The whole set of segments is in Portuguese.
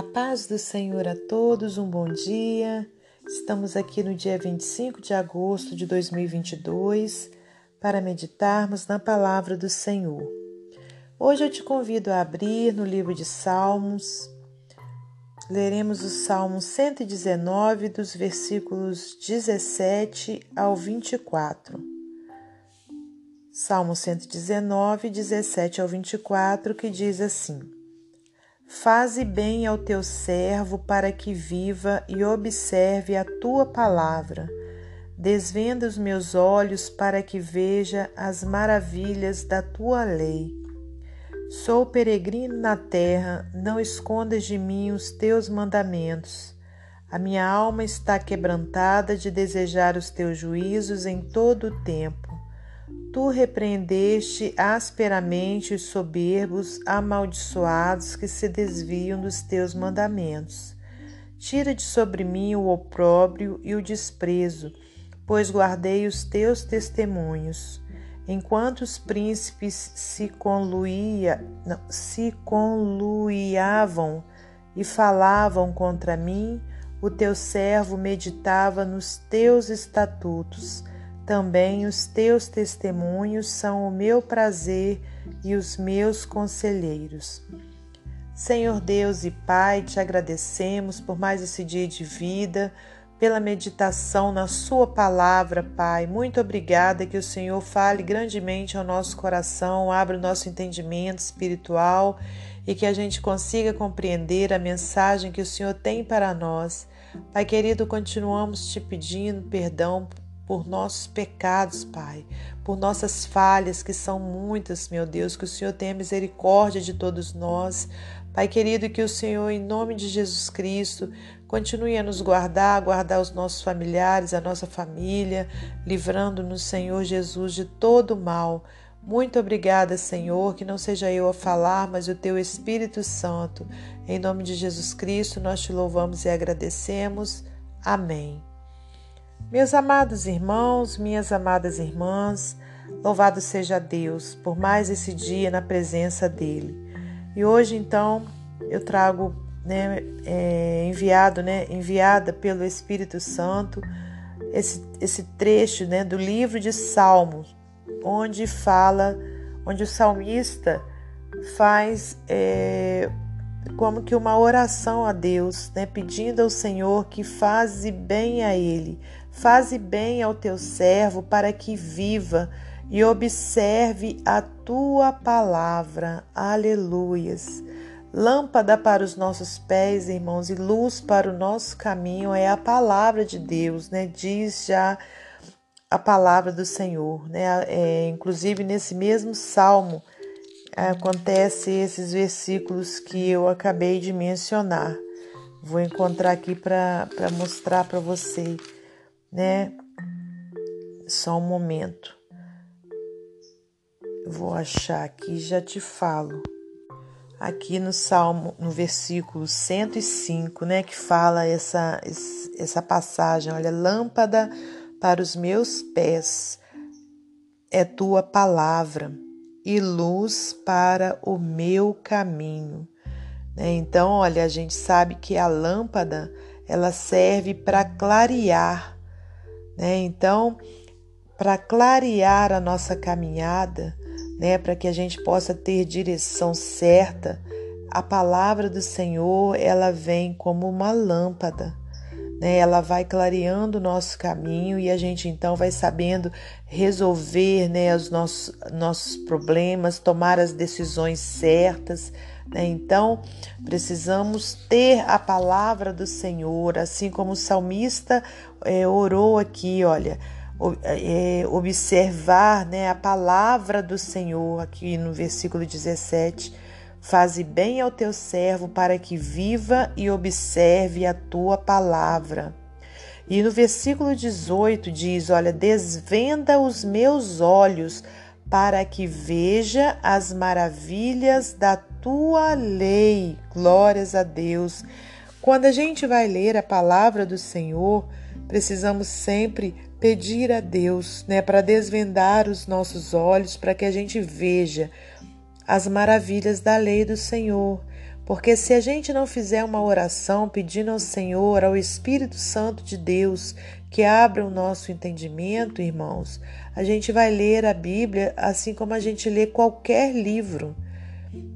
A paz do Senhor a todos, um bom dia. Estamos aqui no dia 25 de agosto de 2022 para meditarmos na palavra do Senhor. Hoje eu te convido a abrir no livro de Salmos. Leremos o Salmo 119, dos versículos 17 ao 24. Salmo 119, 17 ao 24, que diz assim: Faze bem ao teu servo para que viva e observe a tua palavra. Desvenda os meus olhos para que veja as maravilhas da tua lei. Sou peregrino na terra, não escondas de mim os teus mandamentos. A minha alma está quebrantada de desejar os teus juízos em todo o tempo. Tu repreendeste asperamente os soberbos, amaldiçoados que se desviam dos teus mandamentos. Tira de sobre mim o opróbrio e o desprezo, pois guardei os teus testemunhos. Enquanto os príncipes se, conluía, não, se conluiavam e falavam contra mim, o teu servo meditava nos teus estatutos também os teus testemunhos são o meu prazer e os meus conselheiros. Senhor Deus e Pai, te agradecemos por mais esse dia de vida, pela meditação na Sua palavra, Pai. Muito obrigada que o Senhor fale grandemente ao nosso coração, abra o nosso entendimento espiritual e que a gente consiga compreender a mensagem que o Senhor tem para nós. Pai querido, continuamos te pedindo perdão por nossos pecados, Pai, por nossas falhas, que são muitas, meu Deus, que o Senhor tenha misericórdia de todos nós. Pai querido, que o Senhor, em nome de Jesus Cristo, continue a nos guardar, guardar os nossos familiares, a nossa família, livrando-nos, Senhor Jesus, de todo mal. Muito obrigada, Senhor, que não seja eu a falar, mas o teu Espírito Santo. Em nome de Jesus Cristo, nós te louvamos e agradecemos. Amém. Meus amados irmãos, minhas amadas irmãs, louvado seja Deus por mais esse dia na presença dele. E hoje então eu trago, né, é, enviado, né, enviada pelo Espírito Santo esse, esse trecho, né, do livro de Salmos, onde fala, onde o salmista faz é, como que uma oração a Deus, né, pedindo ao Senhor que faze bem a ele, faze bem ao teu servo para que viva e observe a tua palavra. Aleluias. Lâmpada para os nossos pés, irmãos, e luz para o nosso caminho é a palavra de Deus, né? Diz já a palavra do Senhor, né? É, inclusive nesse mesmo salmo acontece esses versículos que eu acabei de mencionar. Vou encontrar aqui para mostrar para você, né? Só um momento. Vou achar aqui e já te falo. Aqui no Salmo, no versículo 105, né, que fala essa, essa passagem, olha, lâmpada para os meus pés é tua palavra e luz para o meu caminho. Né? Então, olha, a gente sabe que a lâmpada ela serve para clarear, né? Então, para clarear a nossa caminhada, né? Para que a gente possa ter direção certa, a palavra do Senhor ela vem como uma lâmpada né? Ela vai clareando o nosso caminho e a gente então vai sabendo resolver né, os nossos, nossos problemas, tomar as decisões certas. Né? Então, precisamos ter a palavra do Senhor, assim como o salmista é, orou aqui, olha. É, observar né, a palavra do Senhor, aqui no versículo 17, Faze bem ao teu servo para que viva e observe a tua palavra. E no versículo 18 diz: Olha, desvenda os meus olhos para que veja as maravilhas da tua lei. Glórias a Deus. Quando a gente vai ler a palavra do Senhor, precisamos sempre pedir a Deus, né, para desvendar os nossos olhos, para que a gente veja as maravilhas da lei do Senhor, Porque se a gente não fizer uma oração pedindo ao Senhor, ao Espírito Santo de Deus, que abra o nosso entendimento, irmãos, a gente vai ler a Bíblia assim como a gente lê qualquer livro.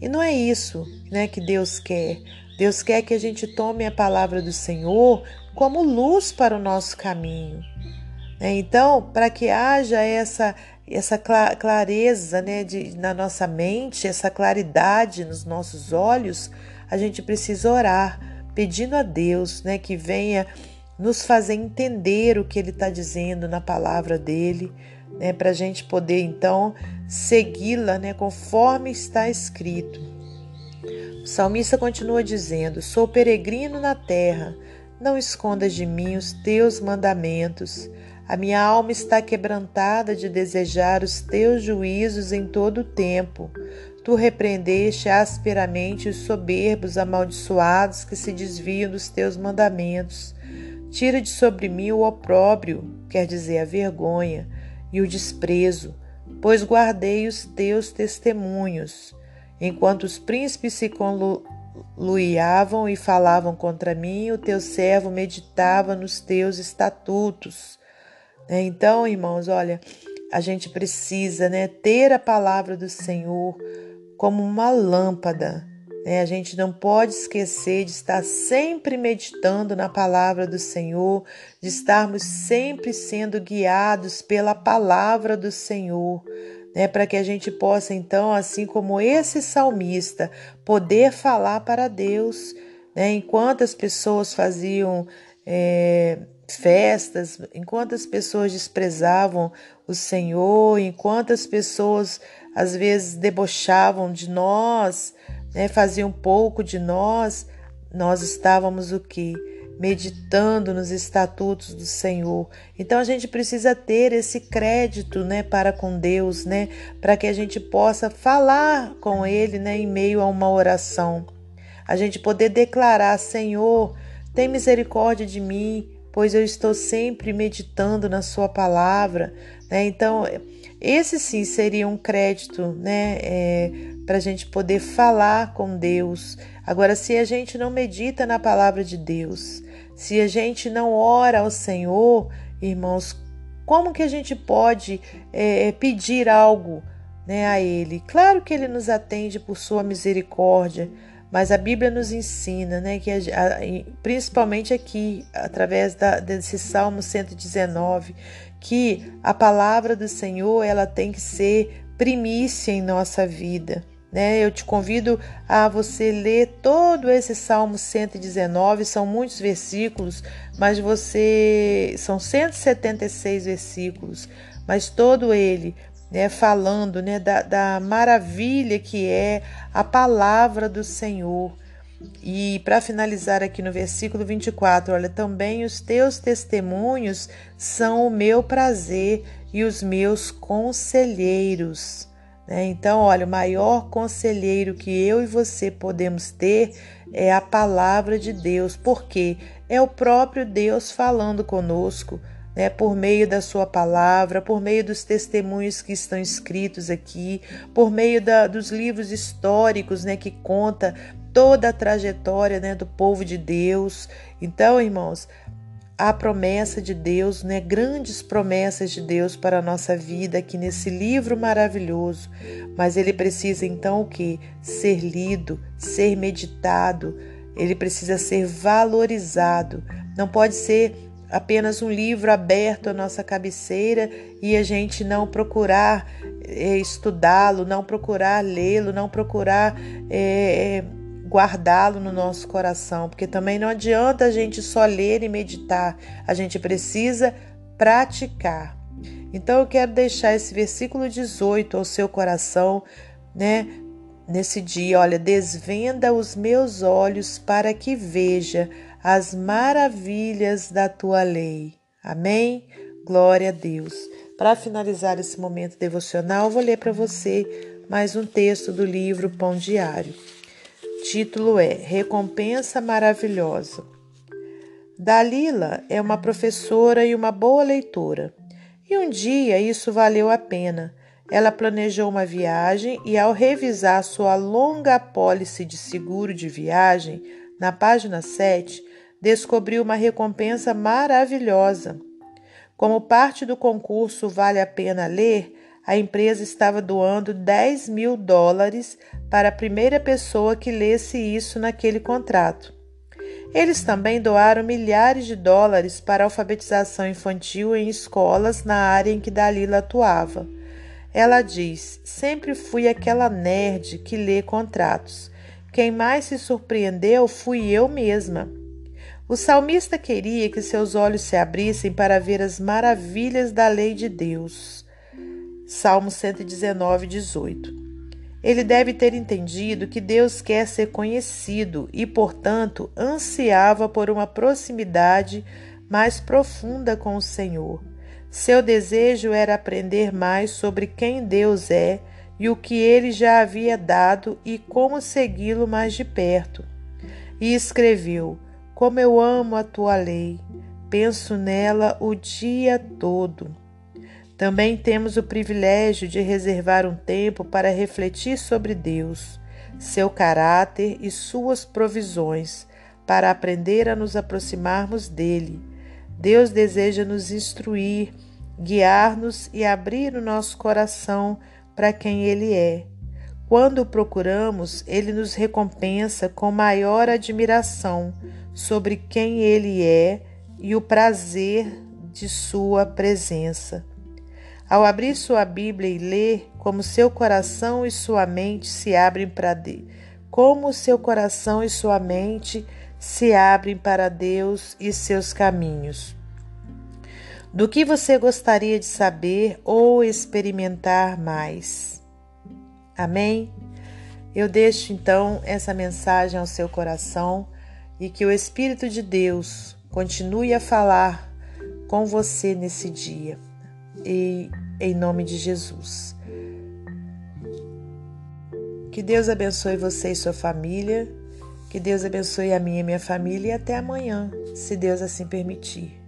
E não é isso né, que Deus quer. Deus quer que a gente tome a palavra do Senhor como luz para o nosso caminho. Né? Então, para que haja essa, essa clareza né, de, na nossa mente, essa claridade nos nossos olhos, a gente precisa orar, pedindo a Deus né, que venha nos fazer entender o que Ele está dizendo na palavra dele, né, para a gente poder então segui-la né, conforme está escrito. O salmista continua dizendo: Sou peregrino na terra, não escondas de mim os teus mandamentos. A minha alma está quebrantada de desejar os teus juízos em todo o tempo. Tu repreendeste asperamente os soberbos amaldiçoados que se desviam dos teus mandamentos. Tira de sobre mim o opróbrio, quer dizer, a vergonha, e o desprezo, pois guardei os teus testemunhos. Enquanto os príncipes se conluiavam e falavam contra mim, o teu servo meditava nos teus estatutos. Né? Então, irmãos, olha, a gente precisa né, ter a palavra do Senhor como uma lâmpada. Né? A gente não pode esquecer de estar sempre meditando na palavra do Senhor, de estarmos sempre sendo guiados pela palavra do Senhor. Né, para que a gente possa, então, assim como esse salmista, poder falar para Deus. Né, enquanto as pessoas faziam é, festas, enquanto as pessoas desprezavam o Senhor, enquanto as pessoas às vezes debochavam de nós, né, faziam pouco de nós, nós estávamos o que? Meditando nos estatutos do Senhor. Então a gente precisa ter esse crédito, né, para com Deus, né, para que a gente possa falar com Ele, né, em meio a uma oração. A gente poder declarar: Senhor, tem misericórdia de mim, pois eu estou sempre meditando na Sua palavra. Né? Então, esse sim seria um crédito né? É, para a gente poder falar com Deus. Agora, se a gente não medita na palavra de Deus, se a gente não ora ao Senhor, irmãos, como que a gente pode é, pedir algo né, a Ele? Claro que Ele nos atende por Sua misericórdia mas a Bíblia nos ensina, né, que a, principalmente aqui, através da, desse Salmo 119, que a palavra do Senhor ela tem que ser primícia em nossa vida. Né? Eu te convido a você ler todo esse Salmo 119, são muitos versículos, mas você são 176 versículos, mas todo ele né, falando né, da, da maravilha que é a palavra do Senhor. E para finalizar aqui no versículo 24, olha, também os teus testemunhos são o meu prazer e os meus conselheiros. Né? Então, olha, o maior conselheiro que eu e você podemos ter é a palavra de Deus, porque é o próprio Deus falando conosco né, por meio da Sua palavra, por meio dos testemunhos que estão escritos aqui, por meio da, dos livros históricos né, que conta toda a trajetória né, do povo de Deus. Então, irmãos, a promessa de Deus, né, grandes promessas de Deus para a nossa vida aqui nesse livro maravilhoso, mas ele precisa então o que? Ser lido, ser meditado, ele precisa ser valorizado. Não pode ser apenas um livro aberto à nossa cabeceira e a gente não procurar é, estudá-lo, não procurar lê-lo, não procurar é, guardá-lo no nosso coração, porque também não adianta a gente só ler e meditar, a gente precisa praticar. Então eu quero deixar esse versículo 18 ao seu coração, né? Nesse dia, olha, desvenda os meus olhos para que veja as maravilhas da tua lei. Amém? Glória a Deus. Para finalizar esse momento devocional, vou ler para você mais um texto do livro Pão Diário. Título é Recompensa Maravilhosa. Dalila é uma professora e uma boa leitora. E um dia isso valeu a pena. ela planejou uma viagem e, ao revisar sua longa apólice de seguro de viagem, na página 7, descobriu uma recompensa maravilhosa. Como parte do concurso Vale a Pena Ler, a empresa estava doando 10 mil dólares para a primeira pessoa que lesse isso naquele contrato. Eles também doaram milhares de dólares para alfabetização infantil em escolas na área em que Dalila atuava. Ela diz: Sempre fui aquela nerd que lê contratos. Quem mais se surpreendeu fui eu mesma. O salmista queria que seus olhos se abrissem para ver as maravilhas da lei de Deus. Salmo 119, 18. Ele deve ter entendido que Deus quer ser conhecido e, portanto, ansiava por uma proximidade mais profunda com o Senhor. Seu desejo era aprender mais sobre quem Deus é e o que ele já havia dado e como segui-lo mais de perto. E escreveu: como eu amo a tua lei, penso nela o dia todo. Também temos o privilégio de reservar um tempo para refletir sobre Deus, seu caráter e suas provisões, para aprender a nos aproximarmos dele. Deus deseja nos instruir, guiar-nos e abrir o nosso coração para quem Ele é. Quando o procuramos, Ele nos recompensa com maior admiração sobre quem Ele é e o prazer de Sua presença. Ao abrir sua Bíblia e ler, como seu coração e sua mente se abrem para Deus, como seu coração e sua mente se abrem para Deus e seus caminhos. Do que você gostaria de saber ou experimentar mais? Amém? Eu deixo então essa mensagem ao seu coração e que o Espírito de Deus continue a falar com você nesse dia. E em nome de Jesus. Que Deus abençoe você e sua família. Que Deus abençoe a minha e minha família e até amanhã, se Deus assim permitir.